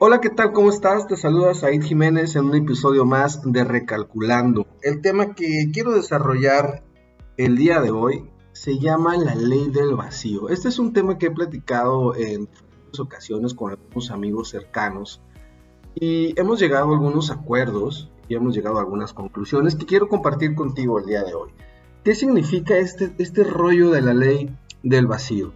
Hola, ¿qué tal? ¿Cómo estás? Te saluda Said Jiménez en un episodio más de Recalculando. El tema que quiero desarrollar el día de hoy se llama la ley del vacío. Este es un tema que he platicado en ocasiones con algunos amigos cercanos y hemos llegado a algunos acuerdos y hemos llegado a algunas conclusiones que quiero compartir contigo el día de hoy. ¿Qué significa este, este rollo de la ley del vacío?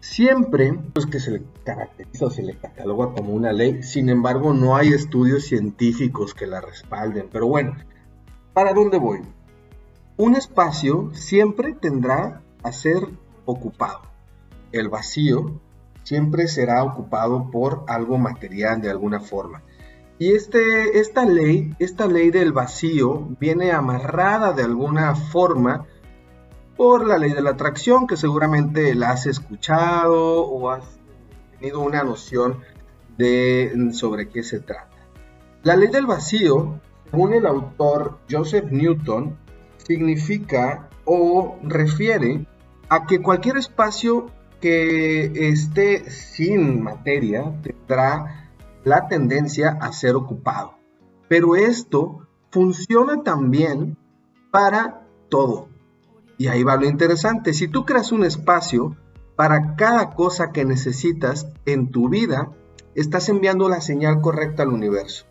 Siempre pues, que se caracteriza o se le cataloga como una ley, sin embargo no hay estudios científicos que la respalden. Pero bueno, ¿para dónde voy? Un espacio siempre tendrá a ser ocupado. El vacío siempre será ocupado por algo material de alguna forma. Y este, esta ley, esta ley del vacío, viene amarrada de alguna forma por la ley de la atracción, que seguramente la has escuchado o has tenido una noción de sobre qué se trata. La ley del vacío, según el autor Joseph Newton, significa o refiere a que cualquier espacio que esté sin materia tendrá la tendencia a ser ocupado. Pero esto funciona también para todo. Y ahí va lo interesante. Si tú creas un espacio para cada cosa que necesitas en tu vida, estás enviando la señal correcta al universo.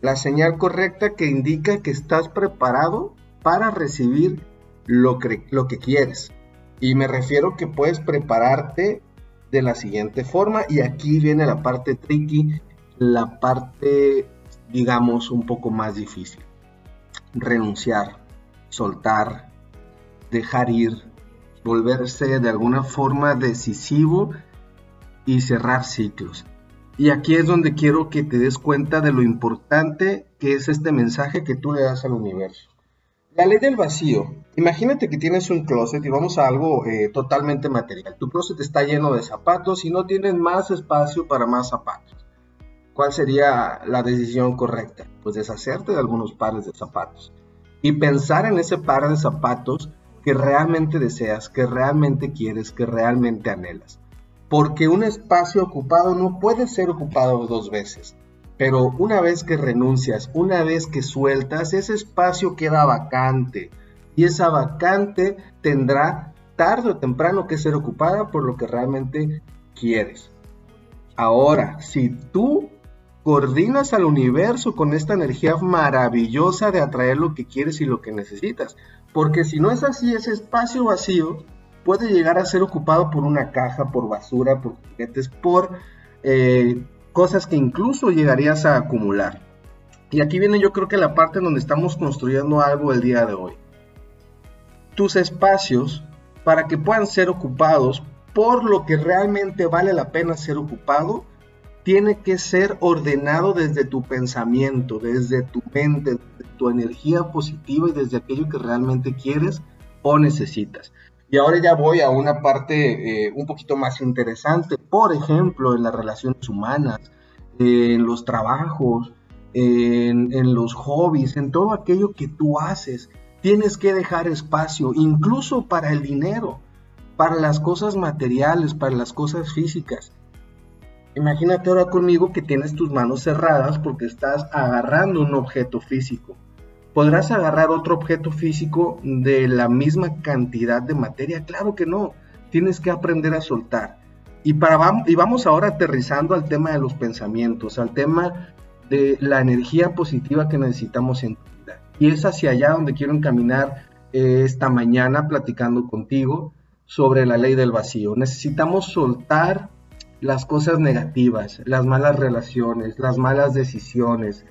La señal correcta que indica que estás preparado para recibir lo que, quieres. Y me refiero que puedes prepararte de la siguiente forma. Y aquí viene la parte tricky, la parte, digamos, un poco más difícil. Renunciar, soltar, dejar ir, volverse de alguna forma decisivo y cerrar ciclos. Y aquí es donde quiero que te des cuenta de lo importante que es este mensaje que tú le das al universo. La ley del vacío. Imagínate que tienes un closet y vamos a algo eh, totalmente material. Tu closet está lleno de zapatos y no tienes más espacio para más zapatos. ¿Cuál sería la decisión correcta? Pues deshacerte de algunos pares de zapatos y pensar en ese par de zapatos que realmente deseas, que realmente quieres, que realmente anhelas. Porque un espacio ocupado no puede ser ocupado dos veces. Pero una vez que renuncias, una vez que sueltas, ese espacio queda vacante. Y esa vacante tendrá tarde o temprano que ser ocupada por lo que realmente quieres. Ahora, si tú coordinas al universo con esta energía maravillosa de atraer lo que quieres y lo que necesitas, porque si no es así, ese espacio vacío puede llegar a ser ocupado por una caja, por basura, por juguetes, por eh, cosas que incluso llegarías a acumular. Y aquí viene yo creo que la parte en donde estamos construyendo algo el día de hoy. Tus espacios, para que puedan ser ocupados por lo que realmente vale la pena ser ocupado, tiene que ser ordenado desde tu pensamiento, desde tu mente, desde tu energía positiva y desde aquello que realmente quieres o necesitas. Y ahora ya voy a una parte eh, un poquito más interesante, por ejemplo, en las relaciones humanas, en los trabajos, en, en los hobbies, en todo aquello que tú haces. Tienes que dejar espacio, incluso para el dinero, para las cosas materiales, para las cosas físicas. Imagínate ahora conmigo que tienes tus manos cerradas porque estás agarrando un objeto físico ¿Podrás agarrar otro objeto físico de la misma cantidad de materia? Claro que no. Tienes que aprender a soltar. Y, para, vamos ahora aterrizando al tema de los pensamientos, al tema de la energía positiva que necesitamos en tu vida. Y es hacia allá donde quiero encaminar eh, esta mañana platicando contigo sobre la ley del vacío. Necesitamos soltar las cosas negativas, las malas relaciones, las malas decisiones,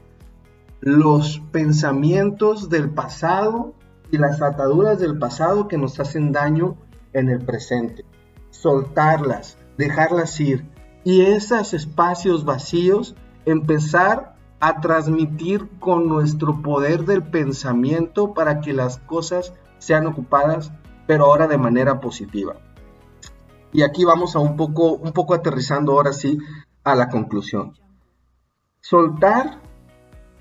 los pensamientos del pasado y las ataduras del pasado que nos hacen daño en el presente. Soltarlas, dejarlas ir. Y esos espacios vacíos empezar a transmitir con nuestro poder del pensamiento para que las cosas sean ocupadas, pero ahora de manera positiva. Y aquí vamos a un poco, un poco aterrizando ahora sí a la conclusión. Soltar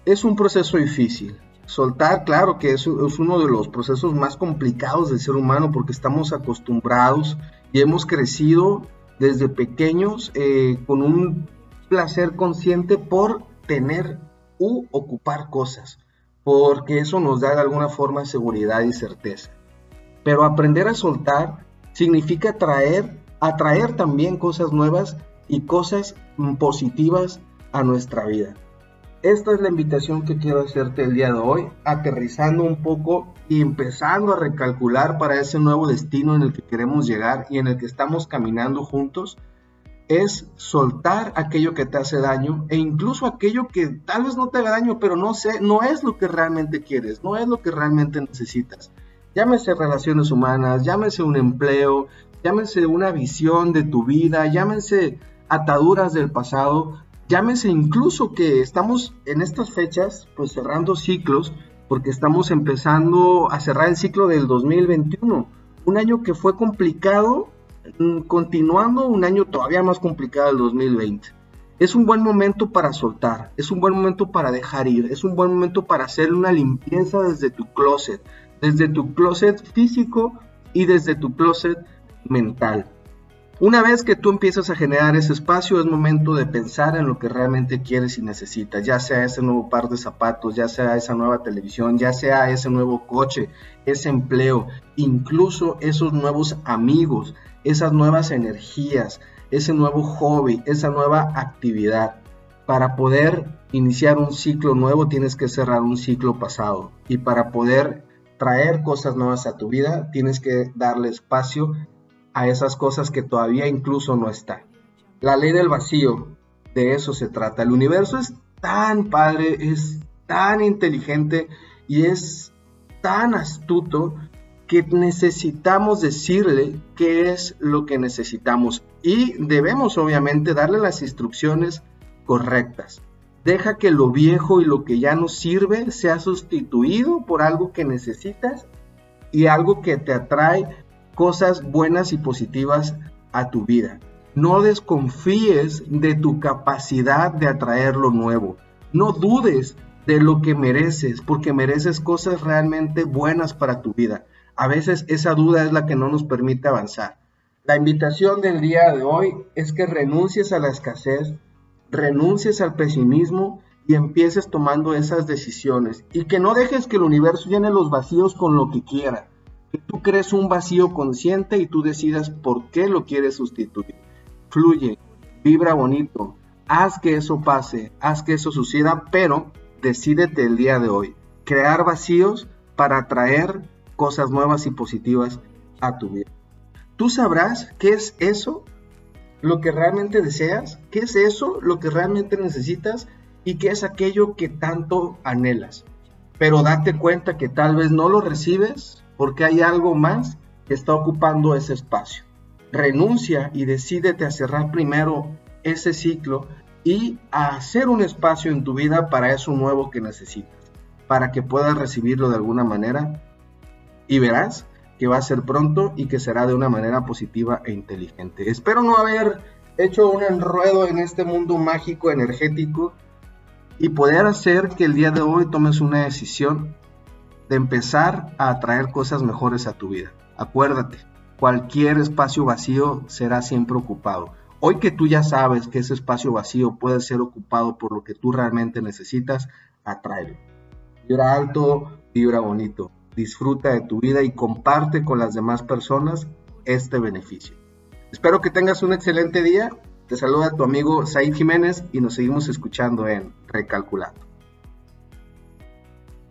es un proceso difícil. Soltar, claro que es, uno de los procesos más complicados del ser humano porque estamos acostumbrados y hemos crecido desde pequeños eh, con un placer consciente por tener u ocupar cosas, porque eso nos da de alguna forma seguridad y certeza. Pero aprender a soltar significa atraer, atraer también cosas nuevas y cosas positivas a nuestra vida. Esta es la invitación que quiero hacerte el día de hoy, aterrizando un poco y empezando a recalcular para ese nuevo destino en el que queremos llegar y en el que estamos caminando juntos, es soltar aquello que te hace daño e incluso aquello que tal vez no te haga daño, pero no sé, no es lo que realmente quieres, no es lo que realmente necesitas. Llámese relaciones humanas, llámese un empleo, llámese una visión de tu vida, llámese ataduras del pasado, Llámese incluso que estamos en estas fechas, pues cerrando ciclos, porque estamos empezando a cerrar el ciclo del 2021. Un año que fue complicado, mm, continuando un año todavía más complicado el 2020. Es un buen momento para soltar, es un buen momento para dejar ir, es un buen momento para hacer una limpieza desde tu closet, desde tu closet físico y desde tu closet mental. Una vez que tú empiezas a generar ese espacio, es momento de pensar en lo que realmente quieres y necesitas, ya sea ese nuevo par de zapatos, ya sea esa nueva televisión, ya sea ese nuevo coche, ese empleo, incluso esos nuevos amigos, esas nuevas energías, ese nuevo hobby, esa nueva actividad. Para poder iniciar un ciclo nuevo tienes que cerrar un ciclo pasado y para poder traer cosas nuevas a tu vida tienes que darle espacio a esas cosas que todavía incluso no están. La ley del vacío, de eso se trata. El universo es tan padre, es tan inteligente y es tan astuto que necesitamos decirle qué es lo que necesitamos y debemos obviamente darle las instrucciones correctas. Deja que lo viejo y lo que ya no sirve sea sustituido por algo que necesitas y algo que te atrae cosas buenas y positivas a tu vida. No desconfíes de tu capacidad de atraer lo nuevo. No dudes de lo que mereces, porque mereces cosas realmente buenas para tu vida. A veces esa duda es la que no nos permite avanzar. La invitación del día de hoy es que renuncies a la escasez, renuncies al pesimismo y empieces tomando esas decisiones. Y que no dejes que el universo llene los vacíos con lo que quiera tú crees un vacío consciente y tú decidas por qué lo quieres sustituir. Fluye, vibra bonito, haz que eso pase, haz que eso suceda, pero decídete el día de hoy. Crear vacíos para atraer cosas nuevas y positivas a tu vida. Tú sabrás qué es eso, lo que realmente deseas, qué es eso, lo que realmente necesitas y qué es aquello que tanto anhelas. Pero date cuenta que tal vez no lo recibes porque hay algo más que está ocupando ese espacio. Renuncia y decídete a cerrar primero ese ciclo y a hacer un espacio en tu vida para eso nuevo que necesitas, para que puedas recibirlo de alguna manera y verás que va a ser pronto y que será de una manera positiva e inteligente. Espero no haber hecho un enredo en este mundo mágico energético y poder hacer que el día de hoy tomes una decisión de empezar a atraer cosas mejores a tu vida. Acuérdate, cualquier espacio vacío será siempre ocupado. Hoy que tú ya sabes que ese espacio vacío puede ser ocupado por lo que tú realmente necesitas, atráelo. Vibra alto, vibra bonito. Disfruta de tu vida y comparte con las demás personas este beneficio. Espero que tengas un excelente día. Te saluda tu amigo Said Jiménez y nos seguimos escuchando en Recalculando.